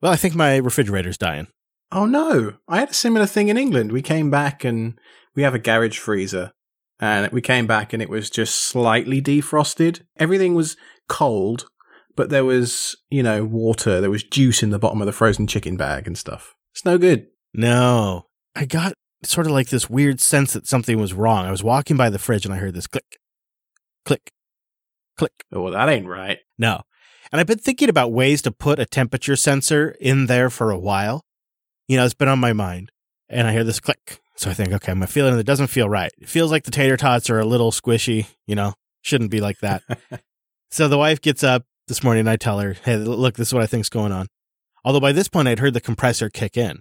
Well, I think my refrigerator's dying. Oh no, I had a similar thing in England. We came back and we have a garage freezer and we came back and it was just slightly defrosted. Everything was cold, but there was, you know, water, there was juice in the bottom of the frozen chicken bag and stuff. It's no good. No, I got sort of like this weird sense that something was wrong. I was walking by the fridge and I heard this click, click, click. Oh, well, that ain't right. No. And I've been thinking about ways to put a temperature sensor in there for a while. You know, it's been on my mind. And I hear this click. So I think, okay, I'm feeling it doesn't feel right. It feels like the tater tots are a little squishy, you know, shouldn't be like that. so the wife gets up this morning and I tell her, hey, look, this is what I think's going on. Although by this point I'd heard the compressor kick in.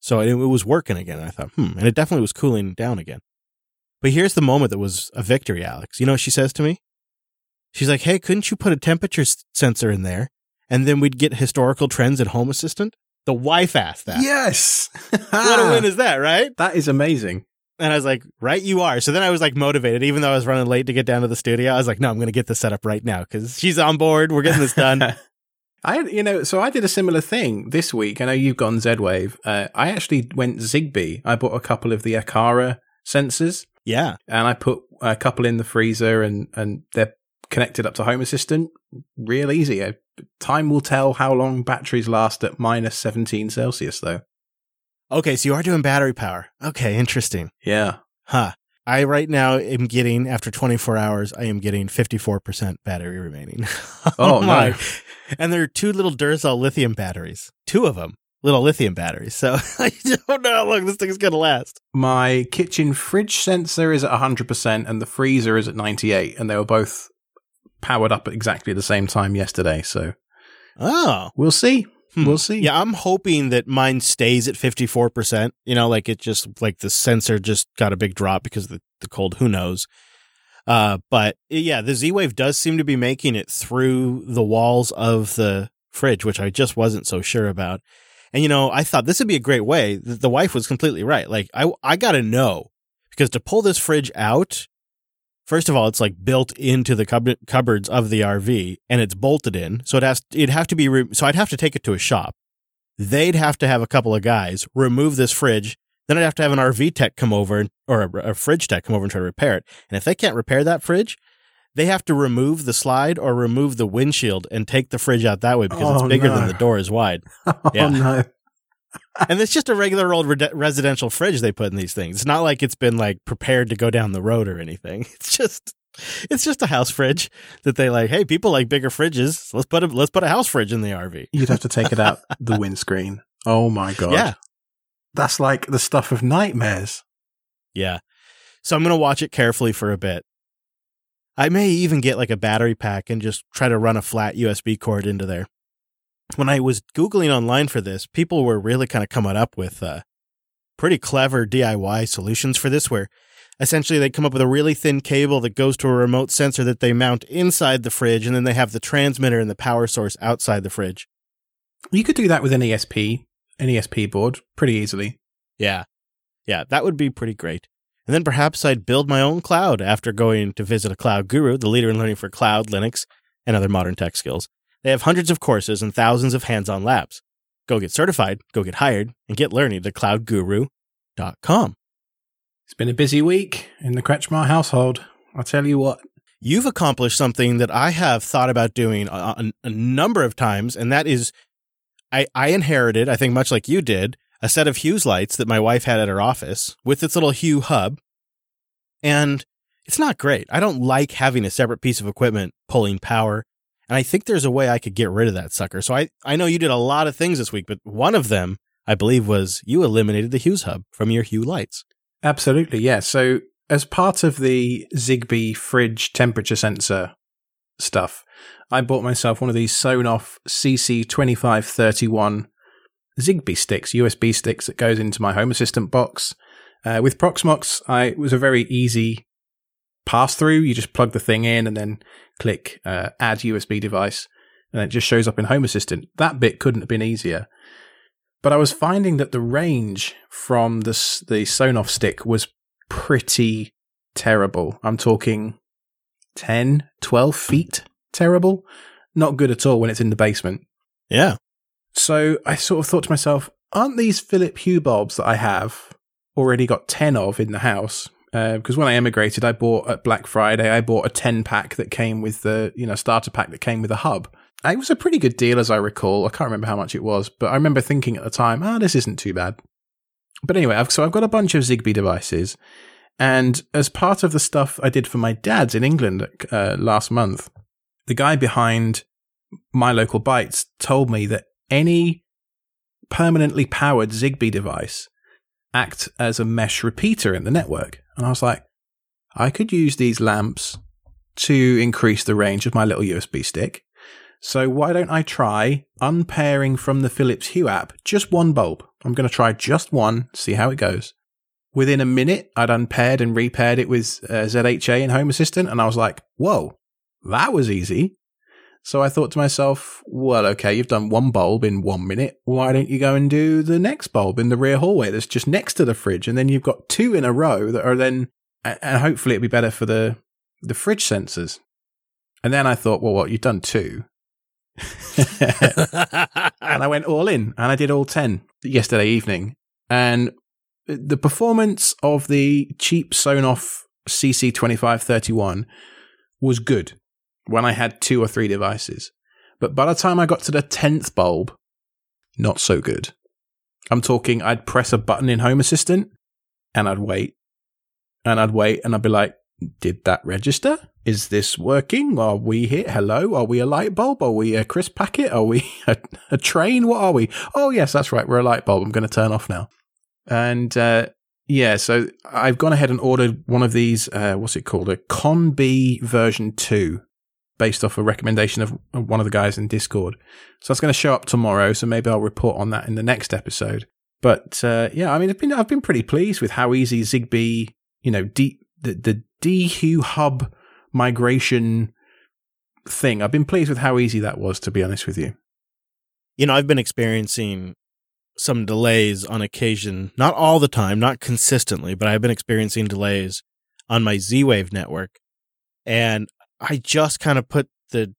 So it, it was working again. I thought, hmm, and it definitely was cooling down again. But here's the moment that was a victory, Alex. You know what she says to me? She's like, hey, couldn't you put a temperature sensor in there and then we'd get historical trends at Home Assistant? The wife asked that. Yes. what a win is that, right? That is amazing. And I was like, right, you are. So then I was like motivated, even though I was running late to get down to the studio. I was like, no, I'm going to get this set up right now because she's on board. We're getting this done. I, you know, so I did a similar thing this week. I know you've gone Z Wave. Uh, I actually went Zigbee. I bought a couple of the Aqara sensors. Yeah. And I put a couple in the freezer and, and they're connected up to Home Assistant. Real easy. Uh, time will tell how long batteries last at minus 17 Celsius, though. Okay, so you are doing battery power. Okay, interesting. Yeah. Huh. I right now am getting after 24 hours, I am getting 54% battery remaining. oh, oh my! No. And there are two little Duracell lithium batteries, two of them, little lithium batteries. So I don't know how long this thing is going to last. My kitchen fridge sensor is at 100% and the freezer is at 98, and they were both powered up at exactly the same time yesterday. So, oh, we'll see. Hmm. We'll see. Yeah, I'm hoping that mine stays at 54%. You know, like it just, like the sensor just got a big drop because of the, the cold. Who knows? Uh, but yeah, the Z Wave does seem to be making it through the walls of the fridge, which I just wasn't so sure about. And, you know, I thought this would be a great way. The wife was completely right. Like, I, I got to know because to pull this fridge out, First of all, it's like built into the cupboard, cupboards of the RV and it's bolted in. So it has, it'd have to be, re- so I'd have to take it to a shop. They'd have to have a couple of guys remove this fridge. Then I'd have to have an RV tech come over or a, a fridge tech come over and try to repair it. And if they can't repair that fridge, they have to remove the slide or remove the windshield and take the fridge out that way because oh, it's bigger no. than the door is wide. Oh yeah. no and it's just a regular old re- residential fridge they put in these things. It's not like it's been like prepared to go down the road or anything. It's just it's just a house fridge that they like. Hey, people like bigger fridges. So let's put a let's put a house fridge in the RV. You'd have to take it out the windscreen. Oh my god. Yeah, that's like the stuff of nightmares. Yeah. So I'm gonna watch it carefully for a bit. I may even get like a battery pack and just try to run a flat USB cord into there when I was Googling online for this, people were really kind of coming up with uh, pretty clever DIY solutions for this, where essentially they come up with a really thin cable that goes to a remote sensor that they mount inside the fridge, and then they have the transmitter and the power source outside the fridge. You could do that with an ESP, an ESP board, pretty easily. Yeah. Yeah, that would be pretty great. And then perhaps I'd build my own cloud after going to visit a cloud guru, the leader in learning for cloud, Linux, and other modern tech skills. They have hundreds of courses and thousands of hands on labs. Go get certified, go get hired, and get learning at cloudguru.com. It's been a busy week in the Kretzschmar household. I'll tell you what. You've accomplished something that I have thought about doing a, a, a number of times, and that is I, I inherited, I think much like you did, a set of Hue's lights that my wife had at her office with its little Hue hub. And it's not great. I don't like having a separate piece of equipment pulling power and I think there's a way I could get rid of that sucker. So I, I know you did a lot of things this week, but one of them, I believe, was you eliminated the Hue's hub from your Hue lights. Absolutely, yeah. So as part of the Zigbee fridge temperature sensor stuff, I bought myself one of these Sonoff CC2531 Zigbee sticks, USB sticks that goes into my Home Assistant box. Uh, with Proxmox, I it was a very easy pass through. You just plug the thing in and then click uh, add USB device, and it just shows up in Home Assistant. That bit couldn't have been easier. But I was finding that the range from the the Sonoff stick was pretty terrible. I'm talking 10, 12 feet terrible. Not good at all when it's in the basement. Yeah. So I sort of thought to myself, aren't these Philip Hue bulbs that I have already got 10 of in the house? Because uh, when I emigrated, I bought at Black Friday, I bought a 10 pack that came with the, you know, starter pack that came with a hub. It was a pretty good deal, as I recall. I can't remember how much it was, but I remember thinking at the time, oh, this isn't too bad. But anyway, I've, so I've got a bunch of Zigbee devices. And as part of the stuff I did for my dad's in England uh, last month, the guy behind my local bytes told me that any permanently powered Zigbee device acts as a mesh repeater in the network. And I was like, I could use these lamps to increase the range of my little USB stick. So why don't I try unpairing from the Philips Hue app just one bulb? I'm going to try just one, see how it goes. Within a minute, I'd unpaired and repaired it with uh, ZHA and Home Assistant, and I was like, whoa, that was easy. So I thought to myself, well, okay, you've done one bulb in one minute. Why don't you go and do the next bulb in the rear hallway that's just next to the fridge? And then you've got two in a row that are then, and hopefully it'll be better for the, the fridge sensors. And then I thought, well, what, you've done two. and I went all in and I did all 10 yesterday evening. And the performance of the cheap Sonoff CC2531 was good when I had two or three devices. But by the time I got to the 10th bulb, not so good. I'm talking, I'd press a button in Home Assistant and I'd wait and I'd wait and I'd be like, did that register? Is this working? Are we here? Hello? Are we a light bulb? Are we a crisp packet? Are we a, a train? What are we? Oh, yes, that's right. We're a light bulb. I'm going to turn off now. And uh, yeah, so I've gone ahead and ordered one of these. Uh, what's it called? A ConBee version 2 based off a recommendation of one of the guys in Discord. So that's going to show up tomorrow. So maybe I'll report on that in the next episode. But uh, yeah, I mean, I've been I've been pretty pleased with how easy Zigbee, you know, D, the the DHue hub migration thing. I've been pleased with how easy that was, to be honest with you. You know, I've been experiencing some delays on occasion, not all the time, not consistently, but I've been experiencing delays on my Z Wave network. And I just kind of put the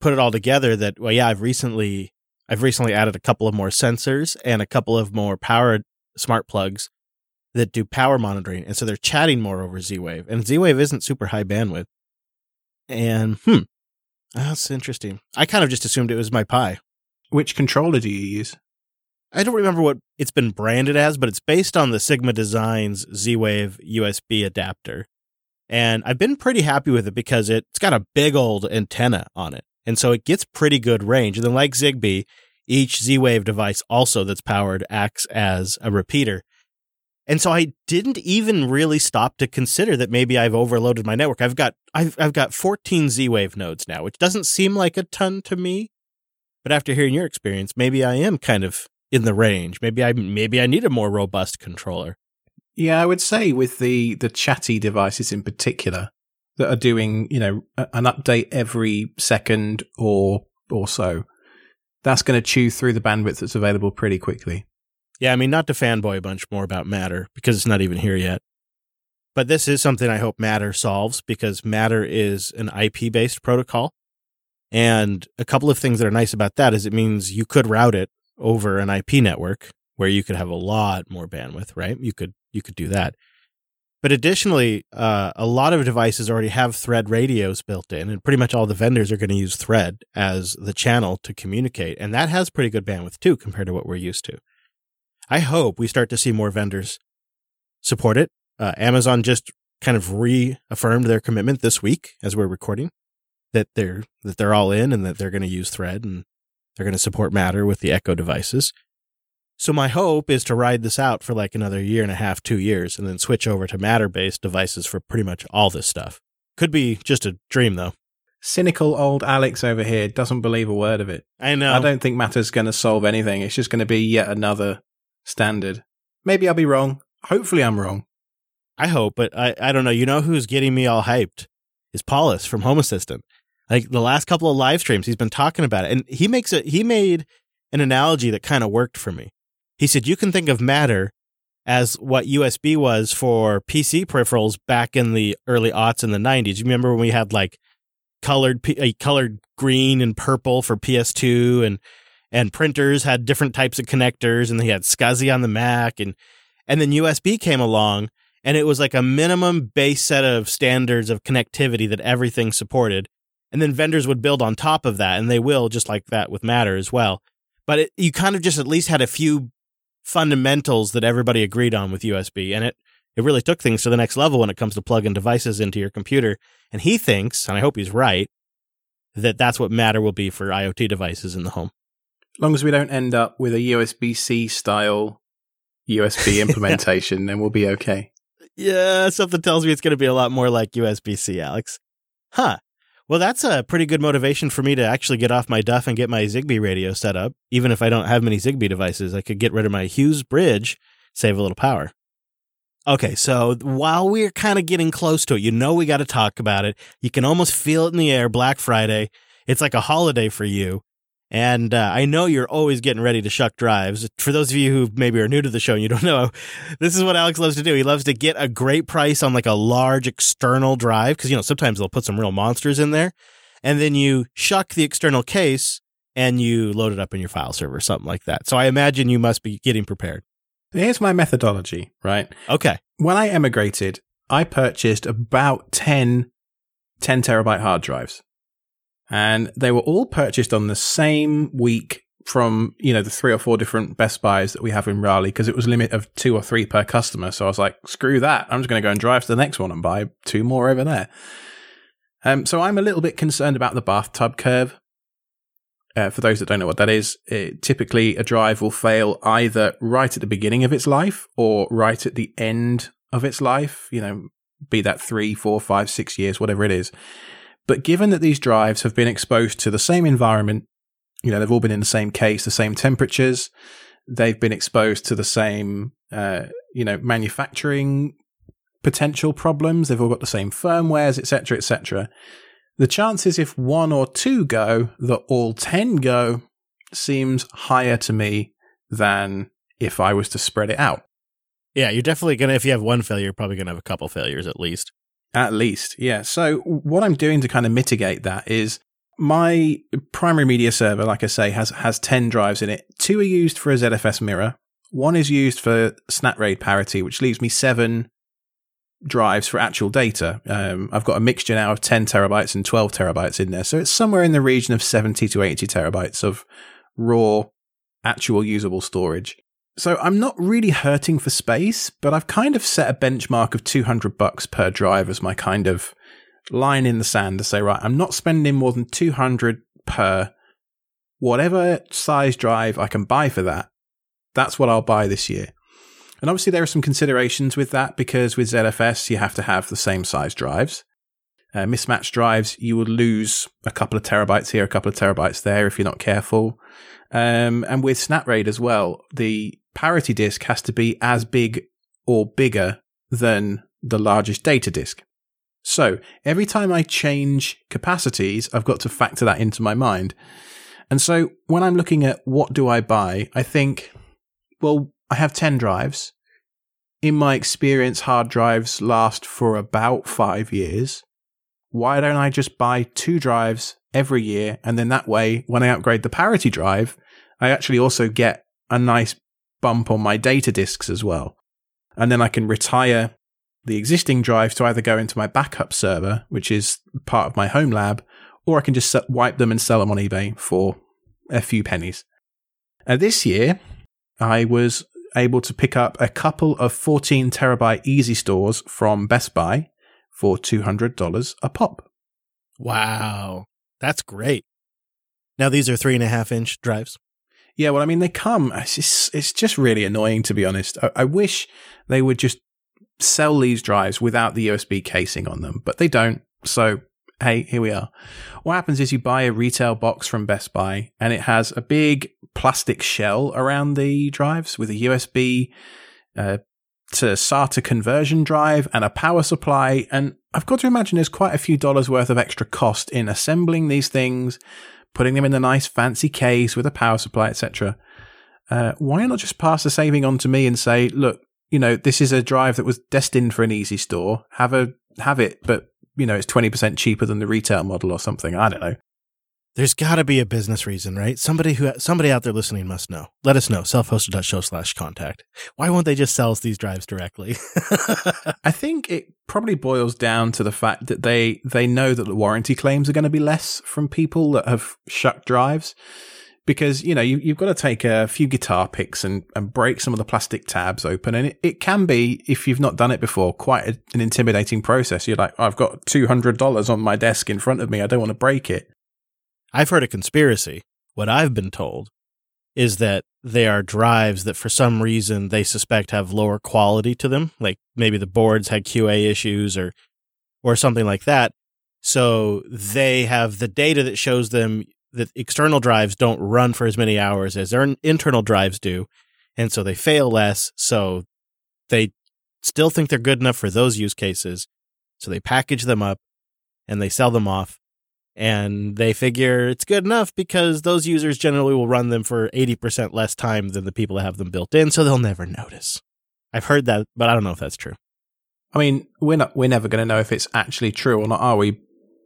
put it all together that well yeah, I've recently I've recently added a couple of more sensors and a couple of more powered smart plugs that do power monitoring. And so they're chatting more over Z Wave. And Z Wave isn't super high bandwidth. And hmm, that's interesting. I kind of just assumed it was my Pi. Which controller do you use? I don't remember what it's been branded as, but it's based on the Sigma Designs Z Wave USB adapter. And I've been pretty happy with it because it's got a big old antenna on it. And so it gets pretty good range. And then, like Zigbee, each Z Wave device also that's powered acts as a repeater. And so I didn't even really stop to consider that maybe I've overloaded my network. I've got I've I've got 14 Z-Wave nodes now, which doesn't seem like a ton to me. But after hearing your experience, maybe I am kind of in the range. Maybe I maybe I need a more robust controller. Yeah, I would say with the the chatty devices in particular that are doing, you know, an update every second or or so, that's going to chew through the bandwidth that's available pretty quickly. Yeah, I mean, not to fanboy a bunch more about Matter because it's not even here yet. But this is something I hope Matter solves because Matter is an IP based protocol. And a couple of things that are nice about that is it means you could route it over an IP network where you could have a lot more bandwidth, right? You could you could do that. But additionally, uh, a lot of devices already have Thread radios built in, and pretty much all the vendors are going to use Thread as the channel to communicate, and that has pretty good bandwidth too compared to what we're used to. I hope we start to see more vendors support it. Uh, Amazon just kind of reaffirmed their commitment this week as we're recording that they're that they're all in and that they're going to use Thread and they're going to support Matter with the Echo devices. So my hope is to ride this out for like another year and a half, two years, and then switch over to Matter based devices for pretty much all this stuff. Could be just a dream though. Cynical old Alex over here doesn't believe a word of it. I know. I don't think Matter's going to solve anything. It's just going to be yet another standard. Maybe I'll be wrong. Hopefully, I'm wrong. I hope, but I, I don't know. You know who's getting me all hyped is Paulus from Home Assistant. Like the last couple of live streams, he's been talking about it, and he makes it. He made an analogy that kind of worked for me. He said you can think of Matter as what USB was for PC peripherals back in the early aughts in the 90s. You remember when we had like colored uh, colored green and purple for PS2 and and printers had different types of connectors and they had SCSI on the Mac and and then USB came along and it was like a minimum base set of standards of connectivity that everything supported. And then vendors would build on top of that and they will just like that with Matter as well. But it, you kind of just at least had a few fundamentals that everybody agreed on with USB and it it really took things to the next level when it comes to plug-in devices into your computer. And he thinks, and I hope he's right, that that's what Matter will be for IoT devices in the home. As long as we don't end up with a USB C style USB implementation, then we'll be okay. Yeah, something tells me it's going to be a lot more like USB C, Alex. Huh. Well, that's a pretty good motivation for me to actually get off my duff and get my Zigbee radio set up. Even if I don't have many Zigbee devices, I could get rid of my Hue's bridge, save a little power. Okay, so while we're kind of getting close to it, you know we got to talk about it. You can almost feel it in the air, Black Friday. It's like a holiday for you. And uh, I know you're always getting ready to shuck drives. For those of you who maybe are new to the show and you don't know, this is what Alex loves to do. He loves to get a great price on like a large external drive because, you know, sometimes they'll put some real monsters in there. And then you shuck the external case and you load it up in your file server, something like that. So I imagine you must be getting prepared. Here's my methodology, right? Okay. When I emigrated, I purchased about 10 10 terabyte hard drives and they were all purchased on the same week from you know the three or four different Best Buys that we have in Raleigh because it was a limit of two or three per customer. So I was like, screw that! I'm just going to go and drive to the next one and buy two more over there. Um, so I'm a little bit concerned about the bathtub curve. Uh, for those that don't know what that is, it, typically a drive will fail either right at the beginning of its life or right at the end of its life. You know, be that three, four, five, six years, whatever it is. But given that these drives have been exposed to the same environment, you know, they've all been in the same case, the same temperatures, they've been exposed to the same, uh, you know, manufacturing potential problems, they've all got the same firmwares, etc., etc. The chances if one or two go that all 10 go seems higher to me than if I was to spread it out. Yeah, you're definitely going to, if you have one failure, you're probably going to have a couple failures at least. At least, yeah. So what I'm doing to kind of mitigate that is my primary media server, like I say, has has ten drives in it. Two are used for a ZFS mirror. One is used for SnapRAID parity, which leaves me seven drives for actual data. Um, I've got a mixture now of 10 terabytes and 12 terabytes in there. So it's somewhere in the region of 70 to 80 terabytes of raw, actual usable storage. So I'm not really hurting for space, but I've kind of set a benchmark of 200 bucks per drive as my kind of line in the sand to say, right, I'm not spending more than 200 per whatever size drive I can buy for that. That's what I'll buy this year. And obviously there are some considerations with that because with ZFS you have to have the same size drives. Uh, mismatched drives, you will lose a couple of terabytes here, a couple of terabytes there if you're not careful. Um, and with SnapRAID as well, the parity disk has to be as big or bigger than the largest data disk. So every time I change capacities, I've got to factor that into my mind. And so when I'm looking at what do I buy, I think, well, I have 10 drives. In my experience, hard drives last for about five years. Why don't I just buy two drives every year? And then that way, when I upgrade the parity drive, I actually also get a nice bump on my data disks as well. And then I can retire the existing drive to either go into my backup server, which is part of my home lab, or I can just wipe them and sell them on eBay for a few pennies. Uh, this year, I was able to pick up a couple of 14 terabyte easystores from Best Buy for $200 a pop. Wow. That's great. Now, these are three and a half inch drives. Yeah, well, I mean, they come. It's just, it's just really annoying, to be honest. I, I wish they would just sell these drives without the USB casing on them, but they don't. So, hey, here we are. What happens is you buy a retail box from Best Buy and it has a big plastic shell around the drives with a USB uh, to SATA conversion drive and a power supply. And I've got to imagine there's quite a few dollars worth of extra cost in assembling these things, putting them in a nice fancy case with a power supply, etc. Uh, why not just pass the saving on to me and say, look, you know, this is a drive that was destined for an easystore. Have a have it, but you know, it's twenty percent cheaper than the retail model or something. I don't know. There's got to be a business reason, right? Somebody who somebody out there listening must know. Let us know. Self-hosted.show slash contact. Why won't they just sell us these drives directly? I think it probably boils down to the fact that they they know that the warranty claims are going to be less from people that have shucked drives because you know you, have got to take a few guitar picks and, and break some of the plastic tabs open and it, it can be if you've not done it before quite a, an intimidating process you're like oh, i've got $200 on my desk in front of me i don't want to break it i've heard a conspiracy what i've been told is that they are drives that for some reason they suspect have lower quality to them like maybe the boards had qa issues or or something like that so they have the data that shows them that external drives don't run for as many hours as their internal drives do. And so they fail less. So they still think they're good enough for those use cases. So they package them up and they sell them off. And they figure it's good enough because those users generally will run them for 80% less time than the people that have them built in. So they'll never notice. I've heard that, but I don't know if that's true. I mean, we're not, we're never going to know if it's actually true or not, are we?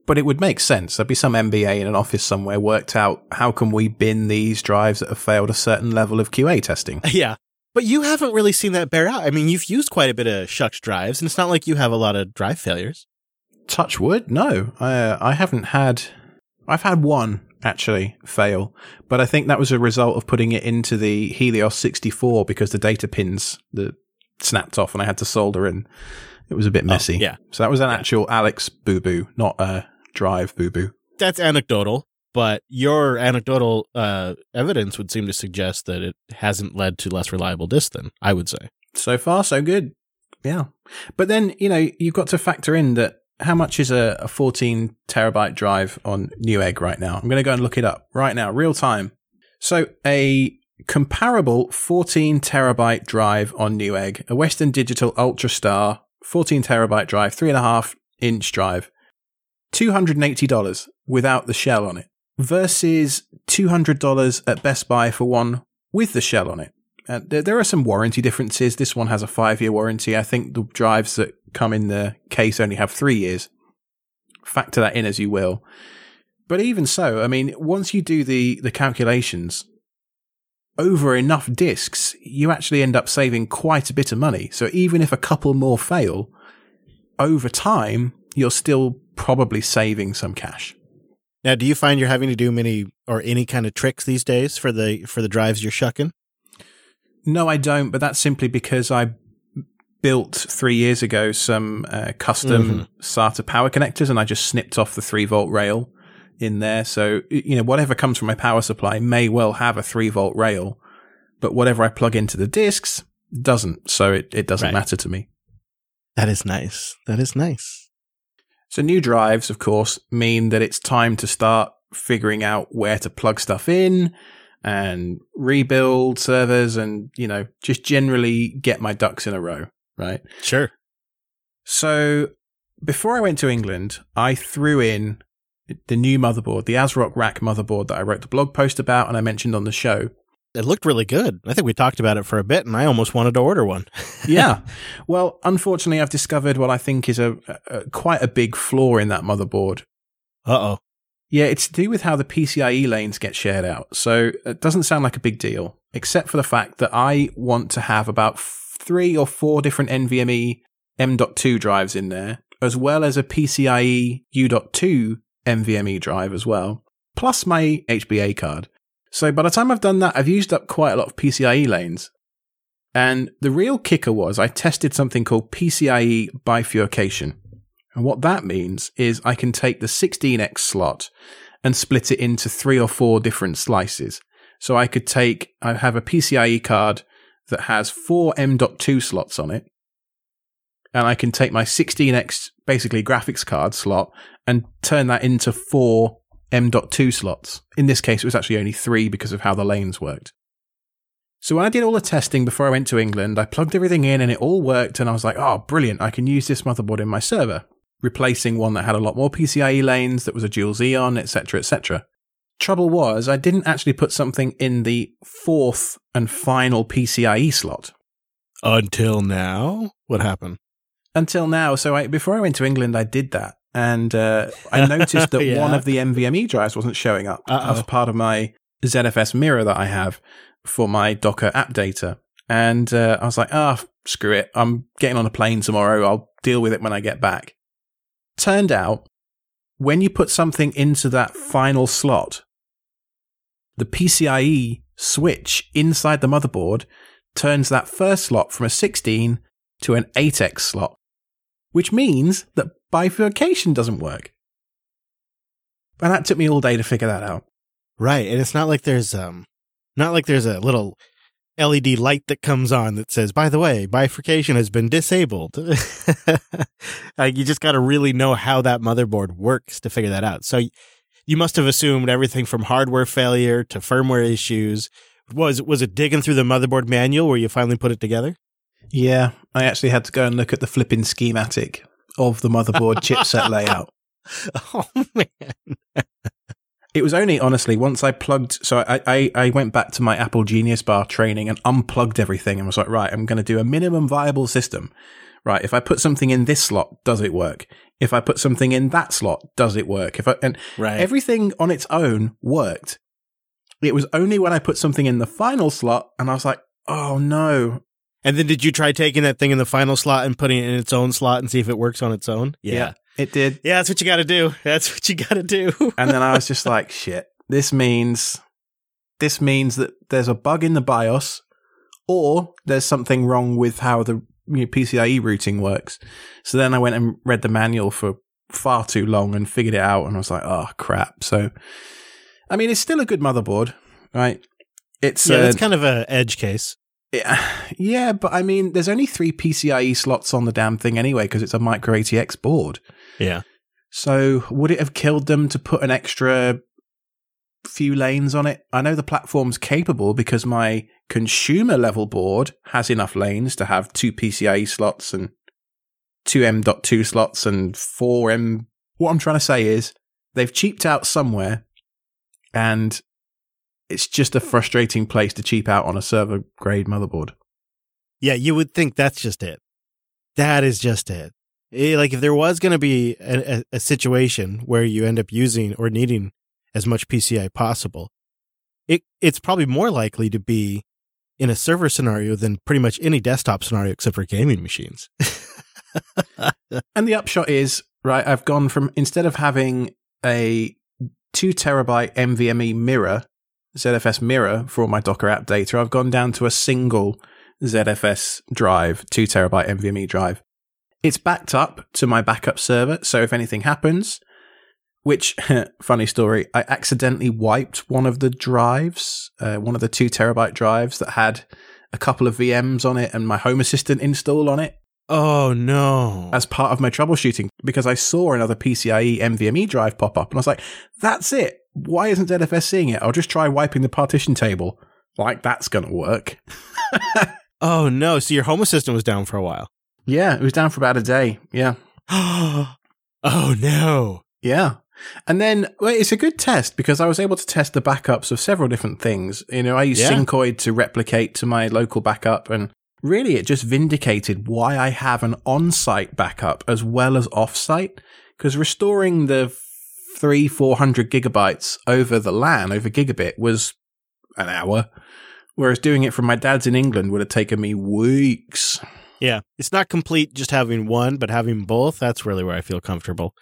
but it would make sense. There'd be some MBA in an office somewhere worked out how can we bin these drives that have failed a certain level of QA testing. Yeah. But you haven't really seen that bear out. I mean, you've used quite a bit of Shucks drives, and it's not like you have a lot of drive failures. Touch wood? No, I, uh, I haven't had. I've had one actually fail, but I think that was a result of putting it into the Helios 64 because the data pins the snapped off and I had to solder in. It was a bit oh, messy. Oh, yeah. So that was an actual Alex boo boo, not a drive boo boo. That's anecdotal, but your anecdotal uh, evidence would seem to suggest that it hasn't led to less reliable disks. Then I would say so far so good. Yeah, but then you know you've got to factor in that how much is a, a 14 terabyte drive on Newegg right now? I'm going to go and look it up right now, real time. So a comparable 14 terabyte drive on Newegg, a Western Digital UltraStar 14 terabyte drive, three and a half inch drive, $280 without the shell on it versus $200 at Best Buy for one with the shell on it. Uh, there, there, are some warranty differences. This one has a five year warranty. I think the drives that come in the case only have three years. Factor that in as you will. But even so, I mean, once you do the, the calculations, over enough discs, you actually end up saving quite a bit of money. So even if a couple more fail, over time, you're still probably saving some cash. Now, do you find you're having to do many or any kind of tricks these days for the for the drives you're shucking? No, I don't. But that's simply because I built three years ago some uh, custom mm-hmm. SATA power connectors, and I just snipped off the three volt rail in there. So you know, whatever comes from my power supply may well have a three volt rail, but whatever I plug into the discs doesn't. So it it doesn't right. matter to me. That is nice. That is nice. So new drives, of course, mean that it's time to start figuring out where to plug stuff in and rebuild servers and, you know, just generally get my ducks in a row, right? Sure. So before I went to England, I threw in the new motherboard, the ASRock Rack motherboard that I wrote the blog post about and I mentioned on the show it looked really good. I think we talked about it for a bit, and I almost wanted to order one. yeah. Well, unfortunately, I've discovered what I think is a, a quite a big flaw in that motherboard. Uh oh. Yeah, it's to do with how the PCIe lanes get shared out. So it doesn't sound like a big deal, except for the fact that I want to have about three or four different NVMe M.2 drives in there, as well as a PCIe U.2 NVMe drive as well, plus my HBA card. So by the time I've done that, I've used up quite a lot of PCIe lanes. And the real kicker was I tested something called PCIe bifurcation. And what that means is I can take the 16x slot and split it into three or four different slices. So I could take, I have a PCIe card that has four M.2 slots on it. And I can take my 16x basically graphics card slot and turn that into four M.2 slots. In this case, it was actually only three because of how the lanes worked. So when I did all the testing before I went to England, I plugged everything in and it all worked. And I was like, oh, brilliant. I can use this motherboard in my server, replacing one that had a lot more PCIe lanes, that was a dual Xeon, etc., etc. Trouble was, I didn't actually put something in the fourth and final PCIe slot. Until now? What happened? Until now. So I, before I went to England, I did that and uh, I noticed that Yeah. one of the NVMe drives wasn't showing up Uh-oh. as part of my ZFS mirror that I have for my Docker app data. And uh, I was like, ah, screw it. I'm getting on a plane tomorrow. I'll deal with it when I get back. Turned out, when you put something into that final slot, the PCIe switch inside the motherboard turns that first slot from a 16 to an 8x slot, which means that bifurcation doesn't work. And that took me all day to figure that out. Right, and it's not like there's um, not like there's a little LED light that comes on that says, "By the way, bifurcation has been disabled." like you just got to really know how that motherboard works to figure that out. So you must have assumed everything from hardware failure to firmware issues. Was was it digging through the motherboard manual where you finally put it together? Yeah, I actually had to go and look at the flipping schematic of the motherboard chipset layout. Oh man! It was only honestly once I plugged. So I, I, I went back to my Apple Genius Bar training and unplugged everything and was like, right, I'm going to do a minimum viable system. Right, if I put something in this slot, does it work? If I put something in that slot, does it work? If I and Right. everything on its own worked. It was only when I put something in the final slot and I was like, oh no, and then did you try taking that thing in the final slot and putting it in its own slot and see if it works on its own? Yeah. yeah it did. Yeah, that's what you got to do. That's what you got to do. And then I was just like, shit, this means this means that there's a bug in the BIOS or there's something wrong with how the you know, PCIe routing works. So then I went and read the manual for far too long and figured it out and I was like, oh crap. So I mean, it's still a good motherboard, right? It's yeah, uh, that's kind of a edge case. yeah, yeah, but I mean, there's only three PCIe slots on the damn thing anyway because it's a micro ATX board. Yeah. So would it have killed them to put an extra few lanes on it? I know the platform's capable because my consumer level board has enough lanes to have two PCIe slots and two M.2 slots and four M. What I'm trying to say is they've cheaped out somewhere and it's just a frustrating place to cheap out on a server grade motherboard. Yeah, you would think that's just it. That is just it. Eh, like if there was going to be a, a, a situation where you end up using or needing as much PCI possible, it it's probably more likely to be in a server scenario than pretty much any desktop scenario except for gaming machines. And the upshot is, right, I've gone from instead of having a two terabyte NVMe mirror, ZFS mirror for all my Docker app data, I've gone down to a single ZFS drive, two terabyte NVMe drive. It's backed up to my backup server, so if anything happens, which funny story, I accidentally wiped one of the drives, uh, one of the two terabyte drives that had a couple of VMs on it and my Home Assistant install on it oh no! as part of my troubleshooting because I saw another PCIe NVMe drive pop up and I was like, that's it. Why isn't ZFS seeing it? I'll just try wiping the partition table. Like that's going to work. oh no! So your home assistant was down for a while. Yeah, it was down for about a day. Yeah. oh no! Yeah. And then well, it's a good test because I was able to test the backups of several different things. You know, I used Yeah. Syncoid to replicate to my local backup and really it just vindicated why I have an on-site backup as well as off-site because restoring the three, 400 gigabytes over the LAN, over gigabit was an hour. Whereas doing it from my dad's in England would have taken me weeks. Yeah, it's not complete just having one, but having both. That's really where I feel comfortable.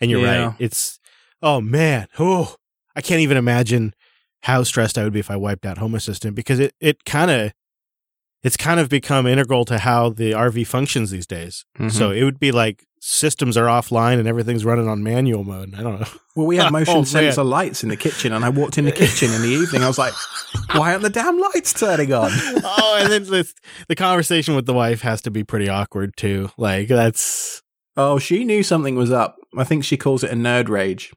And you're Yeah. right. It's oh man, oh, I can't even imagine how stressed I would be if I wiped out Home Assistant because it it kind of it's kind of become integral to how the RV functions these days. Mhm. So it would be like systems are offline and everything's running on manual mode. I don't know. Well, we had motion Oh, man. sensor lights in the kitchen, and I walked in the kitchen in the evening. I was like, "Why aren't the damn lights turning on?" oh, and then the, the conversation with the wife has to be pretty awkward too. Like that's Oh, she knew something was up. I think she calls it a nerd rage.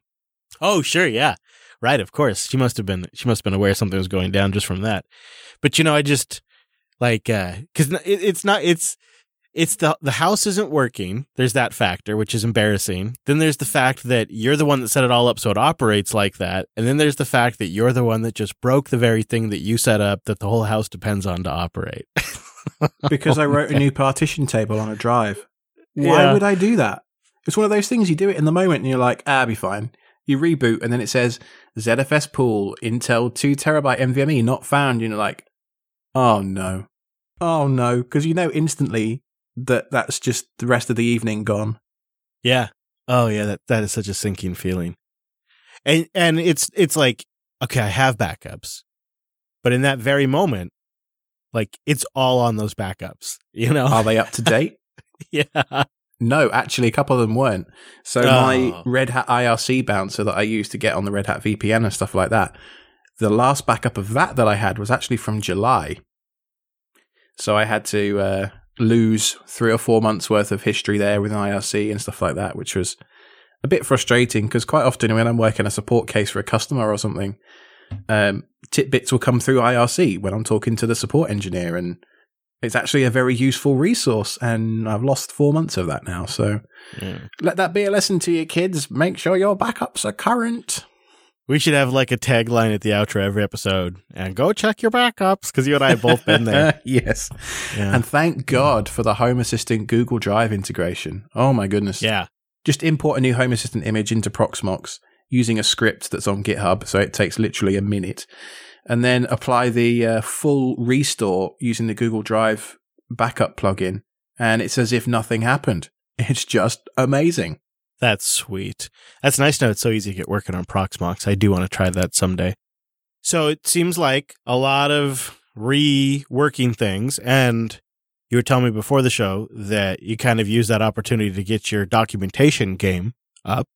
Oh, sure, yeah. Right, of course. She must have been she must have been aware something was going down just from that. But you know, I just like uh cuz it, it's not it's it's the the house isn't working. There's that factor which is embarrassing. Then there's the fact that you're the one that set it all up so it operates like that. And then there's the fact that you're the one that just broke the very thing that you set up that the whole house depends on to operate. Because I wrote a new partition table on a drive. Why Yeah. would I do that? It's one of those things you do it in the moment and you're like, ah, be fine. You reboot and then it says ZFS pool, Intel 2 terabyte NVMe not found. And you're like, oh no. Oh no. Because you know instantly that that's just the rest of the evening gone. Yeah. Oh yeah, that that is such a sinking feeling. And and it's it's like, okay, I have backups. But in that very moment, like it's all on those backups, you know? Are they up to date? yeah. No, actually, a couple of them weren't. So Oh. my Red Hat IRC bouncer that I used to get on the Red Hat VPN and stuff like that, the last backup of that that I had was actually from July. So I had to uh, lose three or four months worth of history there with IRC and stuff like that, which was a bit frustrating because quite often when I'm working a support case for a customer or something, um, tidbits will come through IRC when I'm talking to the support engineer and it's actually a very useful resource and I've lost four months of that now. So yeah. let that be a lesson to your kids. Make sure your backups are current. We should have like a tagline at the outro every episode and go check your backups because you and I have both been there. yes. Yeah. And thank God for the Home Assistant Google Drive integration. Oh my goodness. yeah. Just import a new Home Assistant image into Proxmox using a script that's on GitHub. So it takes literally a minute. And then apply the uh, full restore using the Google Drive backup plugin. And it's as if nothing happened. It's just amazing. That's sweet. That's nice to know it's so easy to get working on Proxmox. I do want to try that someday. So it seems like a lot of reworking things. And you were telling me before the show that you kind of use that opportunity to get your documentation game up.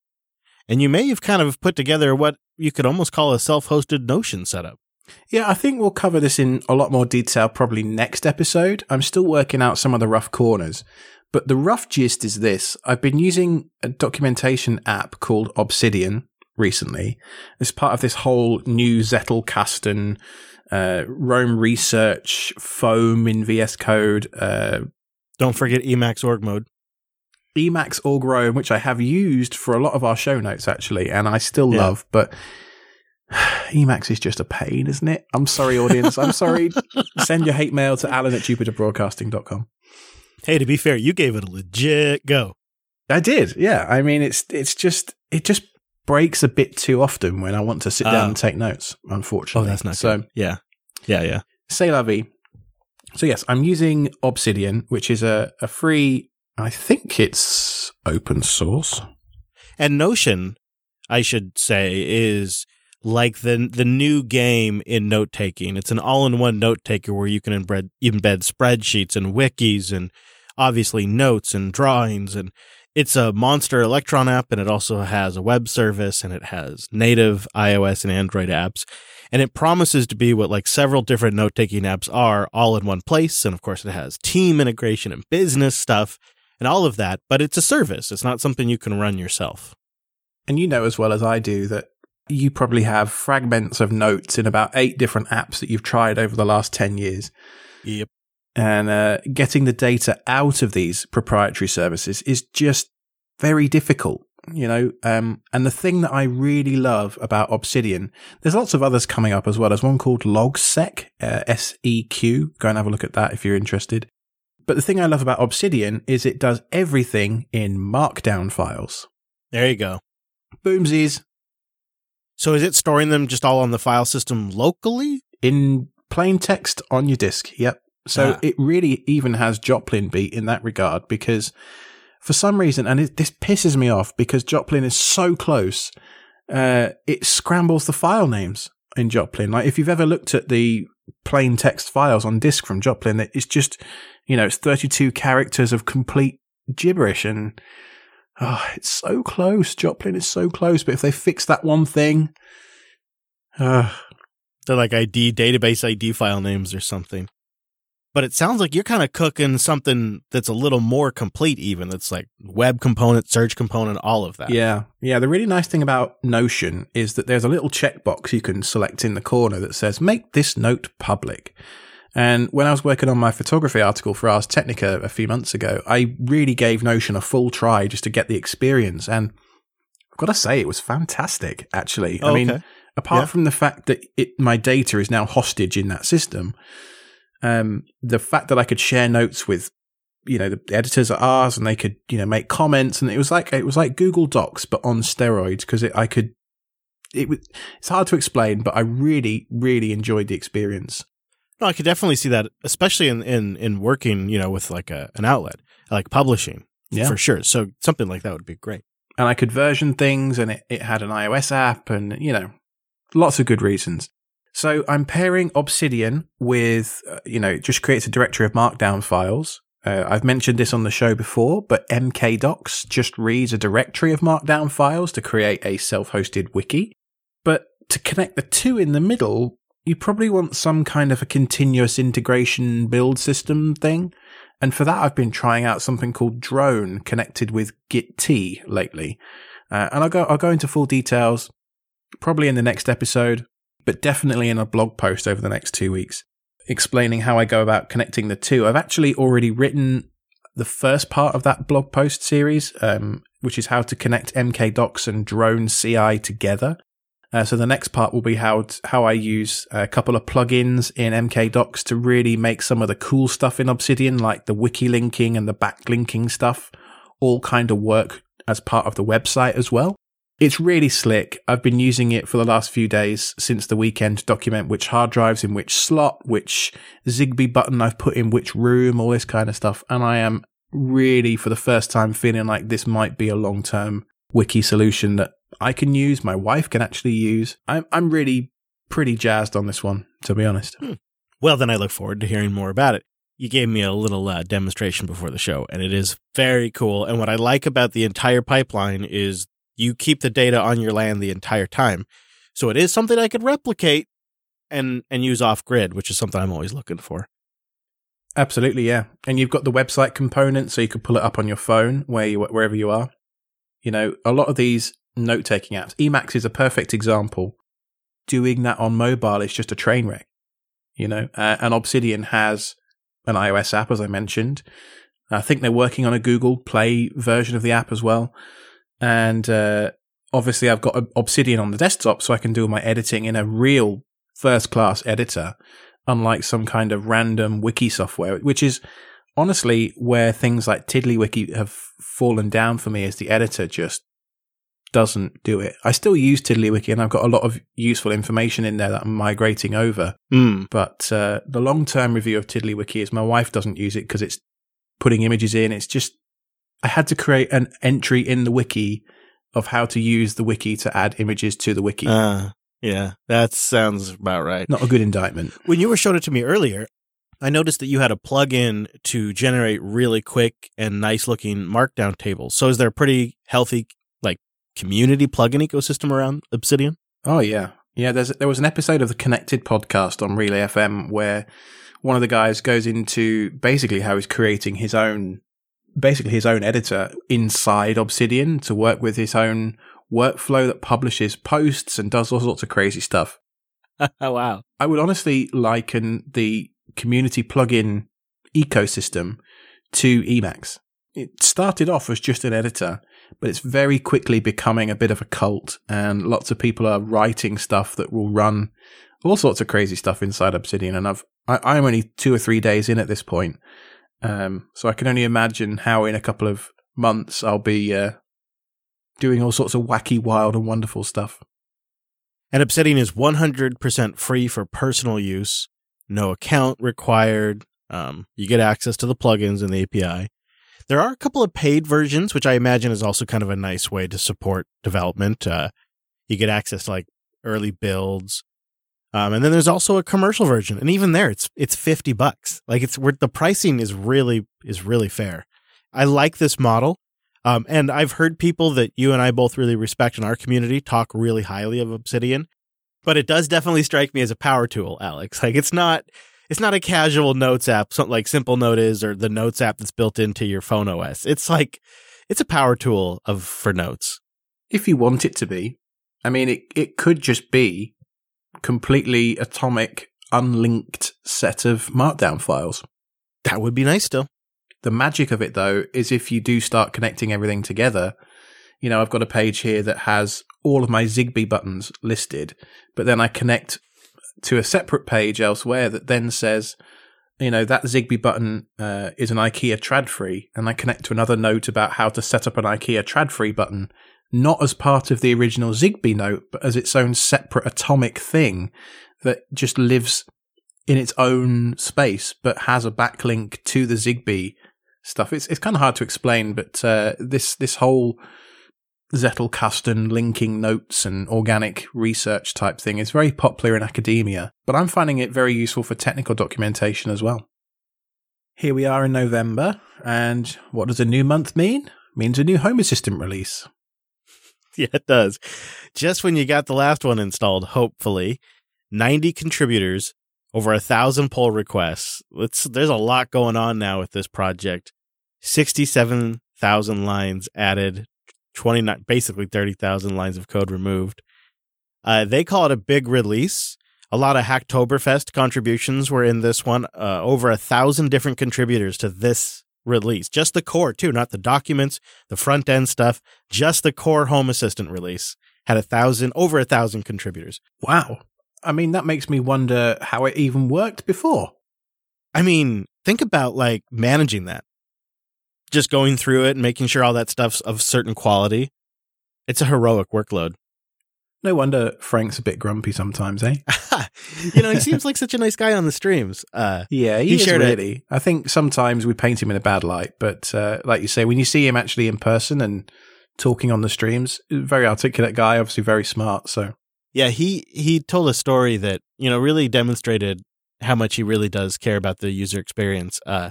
And you may have kind of put together what you could almost call a self hosted Notion setup. Yeah, I think we'll cover this in a lot more detail probably next episode. I'm still working out some of the rough corners, but the rough gist is this. I've been using a documentation app called Obsidian recently as part of this whole new Zettelkasten, uh, Roam Research, foam in VS Code, uh, Don't forget Emacs org mode. Emacs Org Roam, which I have used for a lot of our show notes actually, and I still Yeah. love, but Emacs is just a pain, isn't it? I'm sorry, audience. I'm sorry. Send your hate mail to alan at jupiterbroadcasting.com. Hey, to be fair, you gave it a legit go. I did, yeah. I mean, it's it's just it just breaks a bit too often when I want to sit down Ah. and take notes. Unfortunately, Oh, that's not so. good. Yeah. Yeah, yeah. C'est la vie. So yes, I'm using Obsidian, which is a, a free. I think it's open source. And Notion, I should say, is like the the new game in note taking. It's an all in one note taker where you can embed embed spreadsheets and wikis and obviously notes and drawings and it's a monster Electron app and it also has a web service and it has native iOS and Android apps. And it promises to be what like several different note taking apps are all in one place. And of course, it has team integration and business stuff and all of that, but it's a service. It's not something you can run yourself. And you know as well as I do that you probably have fragments of notes in about eight different apps that you've tried over the last 10 years. Yep. And uh, getting the data out of these proprietary services is just very difficult, you know. Um, and the thing that I really love about Obsidian, there's lots of others coming up as well. There's one called Logseq, uh, S E Q. Go and have a look at that if you're interested. But the thing I love about Obsidian is it does everything in Markdown files. There you go. Boomsies. So is it storing them just all on the file system locally? in plain text on your disk. Yep. So Ah. it really even has Joplin beat in that regard because for some reason, and it, this pisses me off because Joplin is so close, uh, it scrambles the file names in Joplin. Like if you've ever looked at the plain text files on disk from Joplin, it's just, you know, it's 32 characters of complete gibberish and oh, it's so close. Joplin is so close. But if they fix that one thing, uh, They're like ID, database ID file names or something. But it sounds like you're kind of cooking something that's a little more complete, even. That's like web component, search component, all of that. Yeah. Yeah. The really nice thing about Notion is that there's a little checkbox you can select in the corner that says, make this note public. And when I was working on my photography article for Ars Technica a few months ago, I really gave Notion a full try just to get the experience. And I've got to say, it was fantastic, actually. I Oh, mean, okay. apart Yeah. from the fact that it, my data is now hostage in that system, um, the fact that I could share notes with you know, the editors are Ars and they could, you know, make comments. And it was like, it was like Google Docs, but on steroids because I could, it was, it's hard to explain, but I really, really enjoyed the experience. No, I could definitely see that, especially in, in, in working, you know, with like a, an outlet, like publishing Yeah. for sure. So something like that would be great. and I could version things and it, it had an iOS app and, you know, lots of good reasons. So I'm pairing Obsidian with, uh, you know, it just creates a directory of markdown files. Uh, I've mentioned this on the show before, but MkDocs just reads a directory of markdown files to create a self-hosted wiki. But to connect the two in the middle, you probably want some kind of a continuous integration build system thing. And for that, I've been trying out something called Drone connected with Gitea lately. Uh, and I'll go, I'll go into full details probably in the next episode, but definitely in a blog post over the next two weeks explaining how I go about connecting the two. I've actually already written the first part of that blog post series, um, which is how to connect MkDocs and Drone CI together. Uh, so the next part will be how t- how I use a couple of plugins in MkDocs to really make some of the cool stuff in Obsidian, like the wiki linking and the backlinking stuff, all kind of work as part of the website as well. It's really slick. I've been using it for the last few days since the weekend to document which hard drives in which slot, which Zigbee button I've put in which room, all this kind of stuff. And I am really, for the first time, feeling like this might be a long term wiki solution that I can use, my wife can actually use. I'm, I'm really pretty jazzed on this one, to be honest. Well, then I look forward to hearing more about it. You gave me a little uh, demonstration before the show, and it is very cool. And what I like about the entire pipeline is you keep the data on your land the entire time. So it is something I could replicate and and use off grid, which is something I'm always looking for. Absolutely, yeah. And you've got the website component, so you could pull it up on your phone where you wherever you are. You know, a lot of these note taking apps, Emacs is a perfect example. Doing that on mobile is just a train wreck. You know, uh, and Obsidian has an iOS app, as I mentioned. I think they're working on a Google Play version of the app as well. And uh, obviously, I've got Obsidian on the desktop, so I can do my editing in a real first class editor unlike some kind of random wiki software, which is honestly where things like TiddlyWiki have fallen down for me as the editor just doesn't do it. I still use TiddlyWiki and I've got a lot of useful information in there that I'm migrating over. Mm. But uh, the long term review of TiddlyWiki is my wife doesn't use it because it's putting images in. It's just, I had to create an entry in the wiki of how to use the wiki to add images to the wiki. Uh, yeah, that sounds about right. Not a good indictment. When you were showing it to me earlier, I noticed that you had a plug-in to generate really quick and nice looking markdown tables. So is there a pretty healthy like community plugin ecosystem around Obsidian? Oh yeah, yeah. There's there was an episode of the Connected podcast on Relay FM where one of the guys goes into basically how he's creating his own, basically his own editor inside Obsidian to work with his own workflow that publishes posts and does all sorts of crazy stuff. oh wow. I would honestly liken the community plugin ecosystem to Emacs. It started off as just an editor, but it's very quickly becoming a bit of a cult, and lots of people are writing stuff that will run all sorts of crazy stuff inside Obsidian. And I've I, I'm only two or three days in at this point, um, so I can only imagine how in a couple of months I'll be uh, doing all sorts of wacky, wild, and wonderful stuff. And Obsidian is 100% free for personal use, no account required. Um, you get access to the plugins and the API. There are a couple of paid versions, which I imagine is also kind of a nice way to support development. Uh, you get access to like early builds. Um, and then there's also a commercial version, and even there, it's it's fifty bucks. Like it's where the pricing is really is really fair. I like this model. Um, and I've heard people that you and I both really respect in our community talk really highly of Obsidian, but it does definitely strike me as a power tool, Alex. Like it's not, it's not a casual notes app, something like Simple Note is, or the notes app that's built into your phone OS. It's like, it's a power tool of for notes. if you want it to be. I mean, it, it could just be completely atomic, unlinked set of markdown files. That would be nice still. The magic of it, though, is if you do start connecting everything together. You know, I've got a page here that has all of my Zigbee buttons listed, but then I connect to a separate page elsewhere that then says, you know, that Zigbee button uh, is an IKEA Tradfri, and I connect to another note about how to set up an IKEA Tradfri button, not as part of the original Zigbee note, but as its own separate atomic thing that just lives in its own space, but has a backlink to the Zigbee stuff. It's it's kind of hard to explain, but uh, this this whole Zettelkasten linking notes and organic research type thing is very popular in academia, but I'm finding it very useful for technical documentation as well. Here we are in November, and what does a new month mean? It means a new Home Assistant release. Yeah, it does. Just when you got the last one installed, hopefully, 90 contributors, over a thousand pull requests. It's, there's a lot going on now with this project. 67,000 lines added 29, basically 30,000 lines of code removed. Uh, they call it a big release. A lot of Hacktoberfest contributions were in this one. Uh, over a thousand different contributors to this release. Just the core, too, not the documents, the front end stuff. Just the core Home Assistant release had a thousand, over a thousand contributors. Wow. I mean, that makes me wonder how it even worked before. I mean, think about like managing that just going through it and making sure all that stuff's of certain quality. It's a heroic workload. No wonder Frenck's a bit grumpy sometimes, eh? you know, he seems like such a nice guy on the streams. Uh, yeah, he, he shared really. It. I think sometimes we paint him in a bad light, but uh, like you say, when you see him actually in person and talking on the streams, very articulate guy, obviously very smart. So yeah, he he told a story that you know really demonstrated how much he really does care about the user experience. Uh,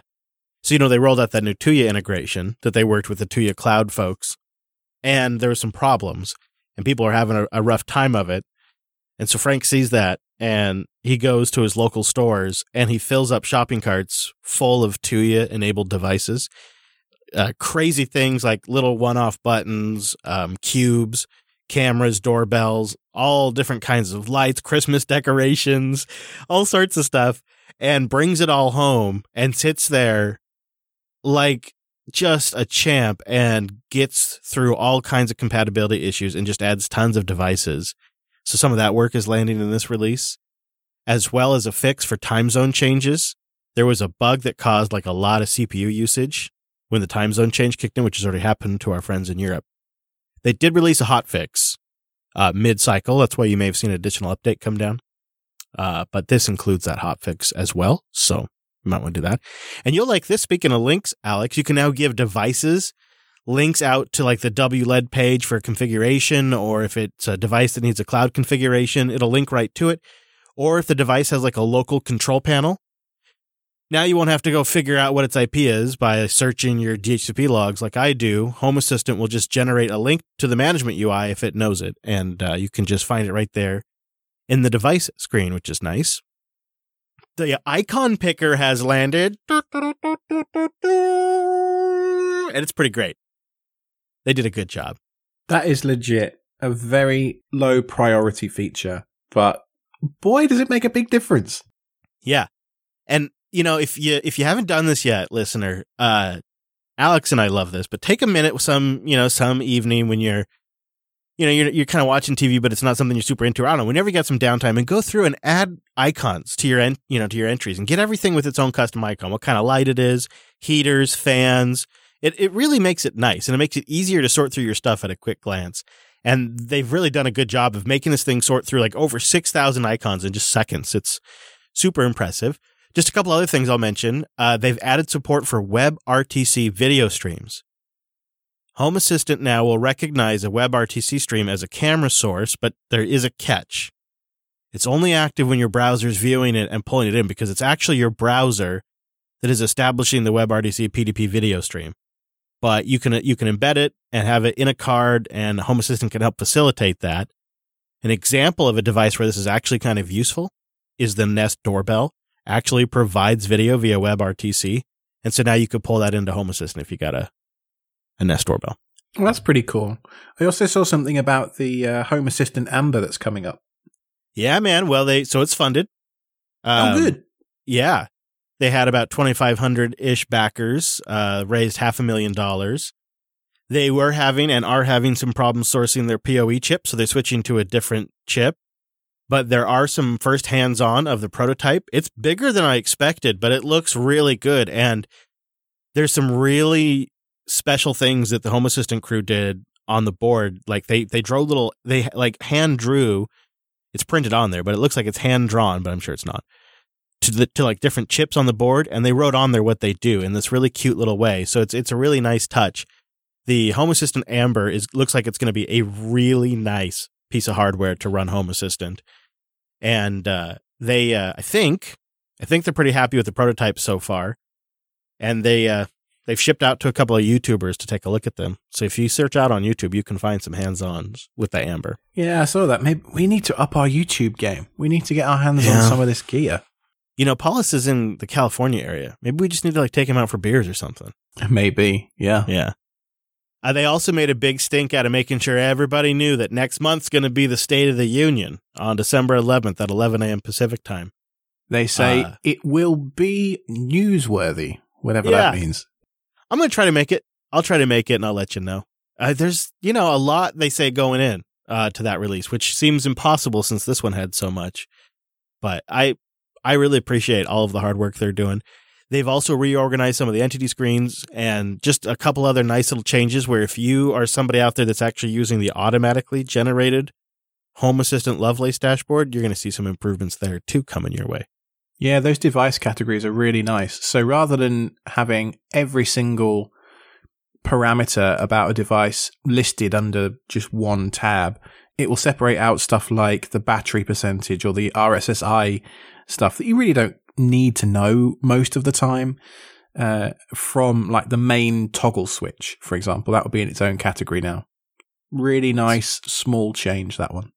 so, you know, they rolled out that new Tuya integration that they worked with the Tuya Cloud folks, and there were some problems, and people are having a, a rough time of it. And so Frenck sees that, and he goes to his local stores and he fills up shopping carts full of Tuya enabled devices. Uh, crazy things like little one off buttons, um, cubes, cameras, doorbells, all different kinds of lights, Christmas decorations, all sorts of stuff, and brings it all home and sits there like just a champ and gets through all kinds of compatibility issues and just adds tons of devices. So some of that work is landing in this release, as well as a fix for time zone changes. There was a bug that caused like a lot of CPU usage when the time zone change kicked in, which has already happened to our friends in Europe. They did release a hot fix uh, mid cycle. That's why you may have seen an additional update come down. Uh, but this includes that hot fix as well. So might want to do that. And you'll like this. Speaking of links, Alex, you can now give devices links out to like the WLED page for configuration, or if it's a device that needs a cloud configuration, it'll link right to it. Or if the device has like a local control panel, now you won't have to go figure out what its IP is by searching your DHCP logs like I do. Home Assistant will just generate a link to the management UI if it knows it, and uh, you can just find it right there in the device screen, which is nice the icon picker has landed. And it's pretty great. They did a good job. That is legit. A very low priority feature, but boy, does it make a big difference. Yeah. And you know, if you if you haven't done this yet, listener, uh Alex and I love this, but take a minute some, you know, some evening when you're you know, you're, you're kind of watching TV, but it's not something you're super into. I don't know. Whenever you get some downtime and go through and add icons to your, en- you know, to your entries and get everything with its own custom icon, what kind of light it is, heaters, fans. It, it really makes it nice and it makes it easier to sort through your stuff at a quick glance. And they've really done a good job of making this thing sort through like over 6,000 icons in just seconds. It's super impressive. Just a couple other things I'll mention. Uh, they've added support for WebRTC video streams. Home Assistant now will recognize a WebRTC stream as a camera source, but there is a catch. It's only active when your browser is viewing it and pulling it in because it's actually your browser that is establishing the WebRTC PDP video stream. But you can you can embed it and have it in a card, and Home Assistant can help facilitate that. An example of a device where this is actually kind of useful is the Nest doorbell. Actually provides video via WebRTC, and so now you could pull that into Home Assistant if you got a a Nest doorbell. Well, that's pretty cool. I also saw something about the uh, Home Assistant Amber that's coming up. Yeah, man. Well, they so it's funded. Oh, um, oh, good. Yeah, they had about twenty five hundred ish backers, uh, raised half a million dollars. They were having and are having some problems sourcing their PoE chip, so they're switching to a different chip. but there are some first hands on of the prototype. It's bigger than I expected, but it looks really good. And there's some really special things that the Home Assistant crew did on the board. Like they, they drew little, they like hand drew, it's printed on there, but it looks like it's hand drawn, but I'm sure it's not. To, the, to like different chips on the board, and they wrote on there what they do in this really cute little way. So it's it's a really nice touch. The Home Assistant Amber is looks like it's going to be a really nice piece of hardware to run Home Assistant, and uh, they uh, I think I think they're pretty happy with the prototype so far, and they uh, they've shipped out to a couple of YouTubers to take a look at them. So if you search out on YouTube, you can find some hands-ons with the Amber. Yeah, I saw that. Maybe we need to up our YouTube game. We need to get our hands yeah. on some of this gear. You know, Paulus is in the California area. Maybe we just need to like take him out for beers or something. Maybe, yeah, yeah. Uh, they also made a big stink out of making sure everybody knew that next month's going to be the State of the Union on December 11th at 11 a.m. Pacific time. They say uh, it will be newsworthy, whatever yeah. that means. I'm going to try to make it. I'll try to make it and I'll let you know. Uh, there's, you know, a lot they say going in uh, to that release, which seems impossible since this one had so much. But I, I really appreciate all of the hard work they're doing. They've also reorganized some of the entity screens and just a couple other nice little changes where if you are somebody out there that's actually using the automatically generated Home Assistant Lovelace dashboard, you're going to see some improvements there too coming your way. Yeah, those device categories are really nice. So rather than having every single parameter about a device listed under just one tab, it will separate out stuff like the battery percentage or the RSSI stuff that you really don't need to know most of the time uh, from like the main toggle switch, for example. That would be in its own category now. Really nice, small change, that one.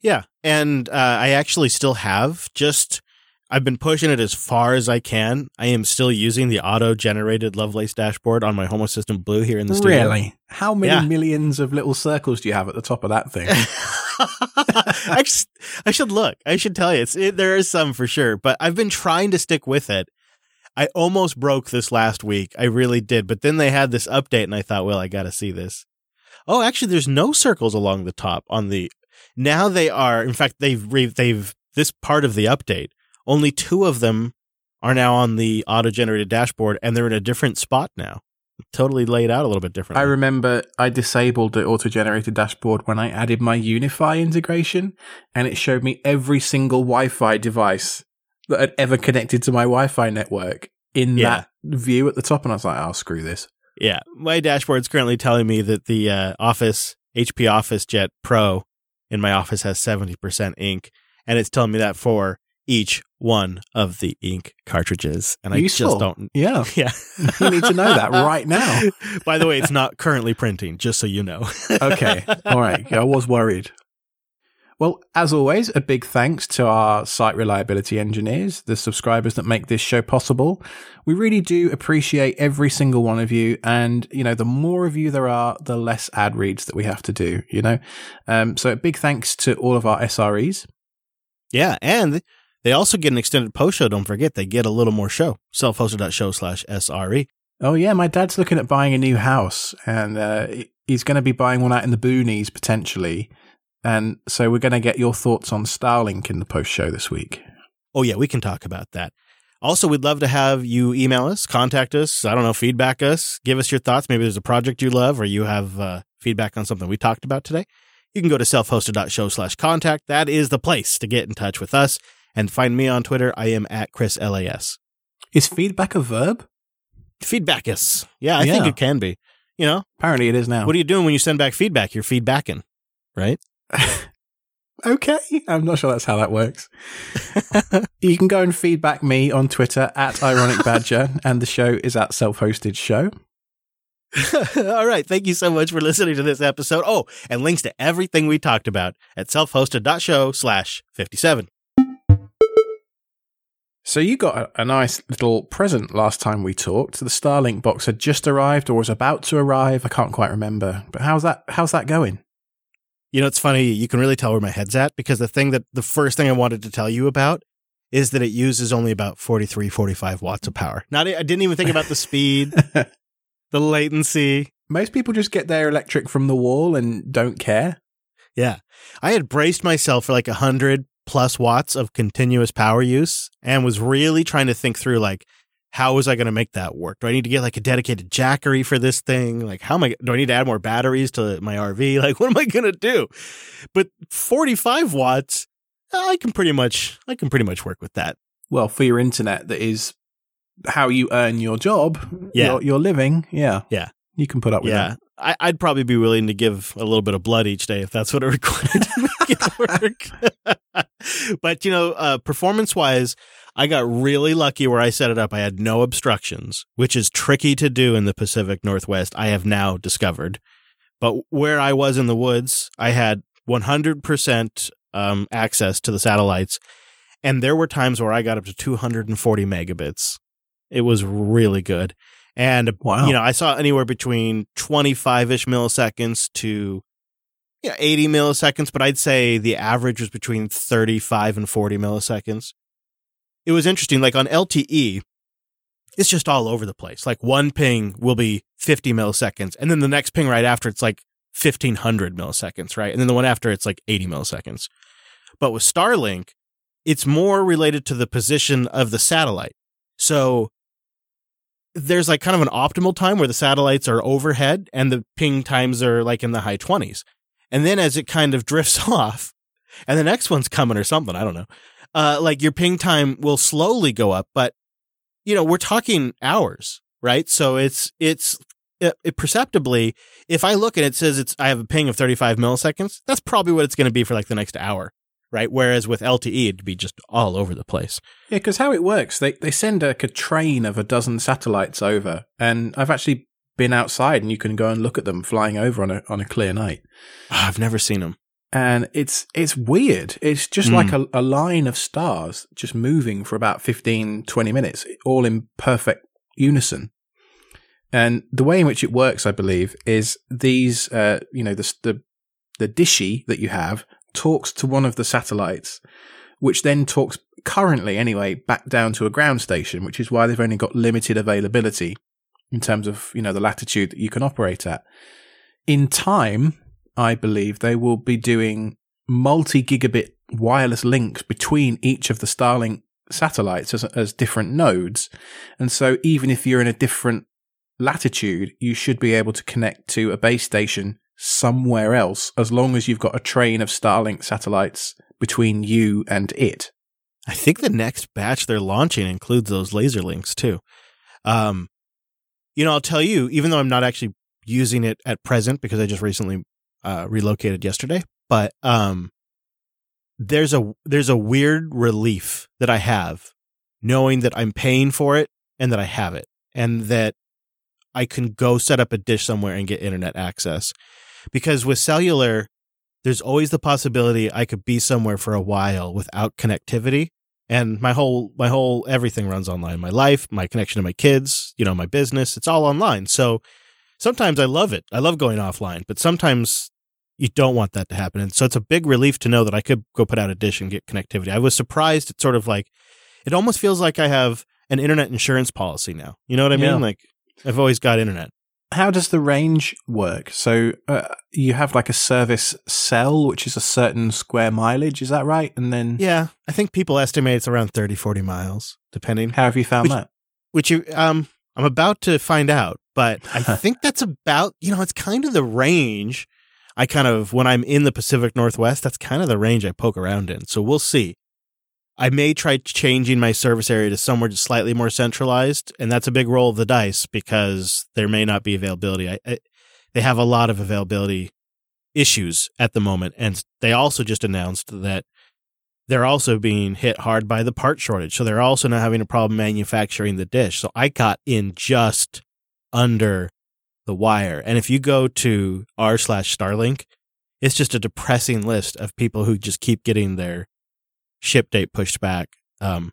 Yeah. And uh, I actually still have just. I've been pushing it as far as I can. I am still using the auto generated Lovelace dashboard on my Home Assistant Blue here in the studio. Really? How many yeah. millions of little circles do you have at the top of that thing? I, just, I should look. I should tell you, it's it, there is some for sure, but I've been trying to stick with it. I almost broke this last week. I really did, but then they had this update, and I thought, well, I got to see this. Oh, actually, there's no circles along the top on the. Now they are. In fact, they've re, they've this part of the update. Only two of them are now on the auto generated dashboard, and they're in a different spot now totally laid out a little bit different. I remember I disabled the auto generated dashboard when I added my UniFi integration, and it showed me every single Wi Fi device that had ever connected to my Wi Fi network in yeah. that view at the top. And I was like, oh, screw this. Yeah. My dashboard's currently telling me that the uh, Office, HP OfficeJet Pro in my office has 70% ink. And it's telling me that for each one of the ink cartridges. And Useful. I just don't. Yeah. Yeah. you need to know that right now. By the way, it's not currently printing, just so you know. okay. All right. I was worried. Well, as always, a big thanks to our site reliability engineers, the subscribers that make this show possible. We really do appreciate every single one of you. And, you know, the more of you there are, the less ad reads that we have to do, you know? Um, so a big thanks to all of our SREs. Yeah. And they also get an extended post show. Don't forget, they get a little more show. Self-hosted.show slash SRE. Oh, yeah. My dad's looking at buying a new house and uh, he's going to be buying one out in the boonies potentially. And so we're going to get your thoughts on Starlink in the post show this week. Oh, yeah. We can talk about that. Also, we'd love to have you email us, contact us, I don't know, feedback us, give us your thoughts. Maybe there's a project you love or you have uh, feedback on something we talked about today. You can go to self-hosted.show slash contact. That is the place to get in touch with us. And find me on Twitter. I am at Chris LAS. Is feedback a verb? Feedbackus. Yeah, I yeah. think it can be. You know? Apparently it is now. What are you doing when you send back feedback? You're feedbacking, right? okay. I'm not sure that's how that works. you can go and feedback me on Twitter at Ironic Badger, and the show is at Self Hosted Show. All right. Thank you so much for listening to this episode. Oh, and links to everything we talked about at selfhosted.show slash 57. So you got a, a, nice little present last time we talked. The Starlink box had just arrived or was about to arrive. I can't quite remember. But how's that how's that going? You know, it's funny, you can really tell where my head's at because the thing that the first thing I wanted to tell you about is that it uses only about 43 45 watts of power. Not I didn't even think about the speed, the latency. Most people just get their electric from the wall and don't care. Yeah. I had braced myself for like a hundred plus watts of continuous power use and was really trying to think through like, how was I going to make that work? Do I need to get like a dedicated Jackery for this thing? Like, how am I, do I need to add more batteries to my RV? Like, what am I going to do? But 45 watts, I can pretty much, I can pretty much work with that. Well, for your internet, that is how you earn your job, Yeah. your, your living. Yeah. Yeah. You can put up with Yeah. that. I, I'd probably be willing to give a little bit of blood each day if that's what it required to make it work. but, you know, uh, performance wise, I got really lucky where I set it up. I had no obstructions, which is tricky to do in the Pacific Northwest. I have now discovered. But where I was in the woods, I had 100% um, access to the satellites. And there were times where I got up to 240 megabits. It was really good. And Wow. you know, I saw anywhere between 25 ish milliseconds to yeah, 80 milliseconds, but I'd say the average was between 35 and 40 milliseconds. It was interesting. Like on LTE, it's just all over the place. Like one ping will be 50 milliseconds, and then the next ping right after it's like 1500 milliseconds, right? And then the one after it's like 80 milliseconds. But with Starlink, it's more related to the position of the satellite. So there's like kind of an optimal time where the satellites are overhead and the ping times are like in the high 20s. And then as it kind of drifts off and the next one's coming or something, I don't know. Uh, like your ping time will slowly go up, but you know, we're talking hours, right? So it's, it's, it, it perceptibly, if I look and it says it's, I have a ping of 35 milliseconds, that's probably what it's going to be for like the next hour, right? Whereas with LTE, it'd be just all over the place. Yeah, because how it works, they they send like a train of a dozen satellites over, and I've actually been outside, and you can go and look at them flying over on a on a clear night, Ah, I've never seen them. and it's it's weird. It's just Mm. like a, a line of stars just moving for about 15, 20 minutes, all in perfect unison. And the way in which it works, I believe, is these, uh, you know, the the the dishy that you have talks to one of the satellites, which then talks currently anyway back down to a ground station, which is why they've only got limited availability in terms of you know the latitude that you can operate at. In time, I believe they will be doing multi gigabit wireless links between each of the Starlink satellites as, as different nodes, and so even if you're in a different latitude, you should be able to connect to a base station somewhere else as long as you've got a train of Starlink satellites between you and it. I think the next batch they're launching includes those laser links too. Um, you know, I'll tell you, even though I'm not actually using it at present because I just recently uh, relocated yesterday, but um, there's a there's a weird relief that I have knowing that I'm paying for it and that I have it and that I can go set up a dish somewhere and get internet access. Because with cellular, there's always the possibility I could be somewhere for a while without connectivity. And my whole my whole everything runs online. My life, my connection to my kids, you know, my business, it's all online. So sometimes I love it. I love going offline, but sometimes you don't want that to happen. And so it's a big relief to know that I could go put out a dish and get connectivity. I was surprised. It's sort of like it almost feels like I have an internet insurance policy now. You know what I Yeah. mean? Like I've always got internet. How does the range work? So uh, you have like a service cell, which is a certain square mileage. Is that right? And then Yeah, I think people estimate it's around 30, 40 miles, depending. how have you found Which- that? Which you, um, I'm about to find out, but I think that's about, you know, it's kind of the range. I kind of, when I'm in the Pacific Northwest, that's kind of the range I poke around in. So we'll see. I may try changing my service area to somewhere just slightly more centralized, and that's a big roll of the dice because there may not be availability. I, I, they have a lot of availability issues at the moment, and they also just announced that they're also being hit hard by the part shortage. So they're also now having a problem manufacturing the dish. So I got in just under the wire. And if you go to r slash Starlink, it's just a depressing list of people who just keep getting their ship date pushed back. Um,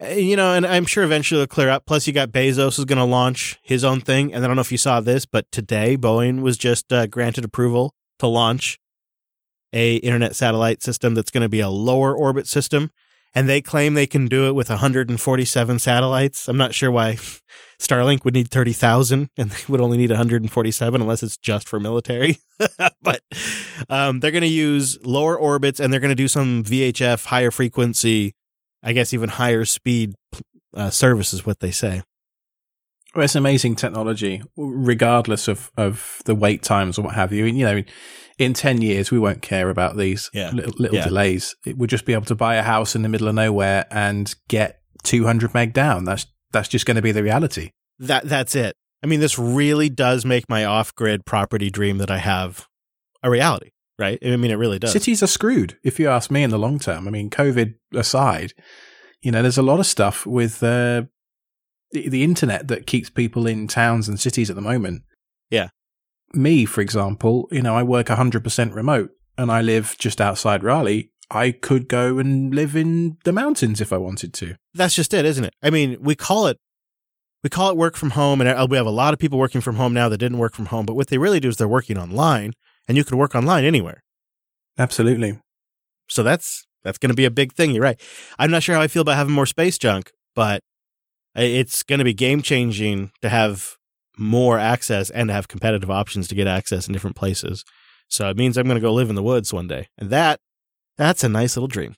you know, and I'm sure eventually it'll clear up. Plus, you got Bezos is going to launch his own thing. And I don't know if you saw this, but today Boeing was just uh, granted approval to launch a internet satellite system that's going to be a lower orbit system. And they claim they can do it with 147 satellites. I'm not sure why Starlink would need 30,000 and they would only need 147 unless it's just for military. but um, they're going to use lower orbits and they're going to do some VHF higher frequency, I guess even higher speed uh, service is what they say. Well, it's amazing technology, regardless of, of the wait times or what have you. And, you know, in 10 years, we won't care about these Yeah. little, little Yeah. delays. It, we'll just be able to buy a house in the middle of nowhere and get 200 meg down. That's, that's just going to be the reality. That that's it. I mean, this really does make my off-grid property dream that I have a reality, right? I mean, it really does. Cities are screwed, if you ask me, in the long term. I mean, COVID aside, you know, there's a lot of stuff with uh, the, the internet that keeps people in towns and cities at the moment. Yeah. Me, for example, you know, I work 100% remote and I live just outside Raleigh. I could go and live in the mountains if I wanted to. That's just it, isn't it? I mean, we call it we call it work from home, and uh, we have a lot of people working from home now that didn't work from home. But what they really do is they're working online, and you can work online anywhere. Absolutely. So that's that's going to be a big thing. You're right. I'm not sure how I feel about having more space junk, but it's going to be game changing to have more access and have competitive options to get access in different places. So it means I'm going to go live in the woods one day, and that that's a nice little dream.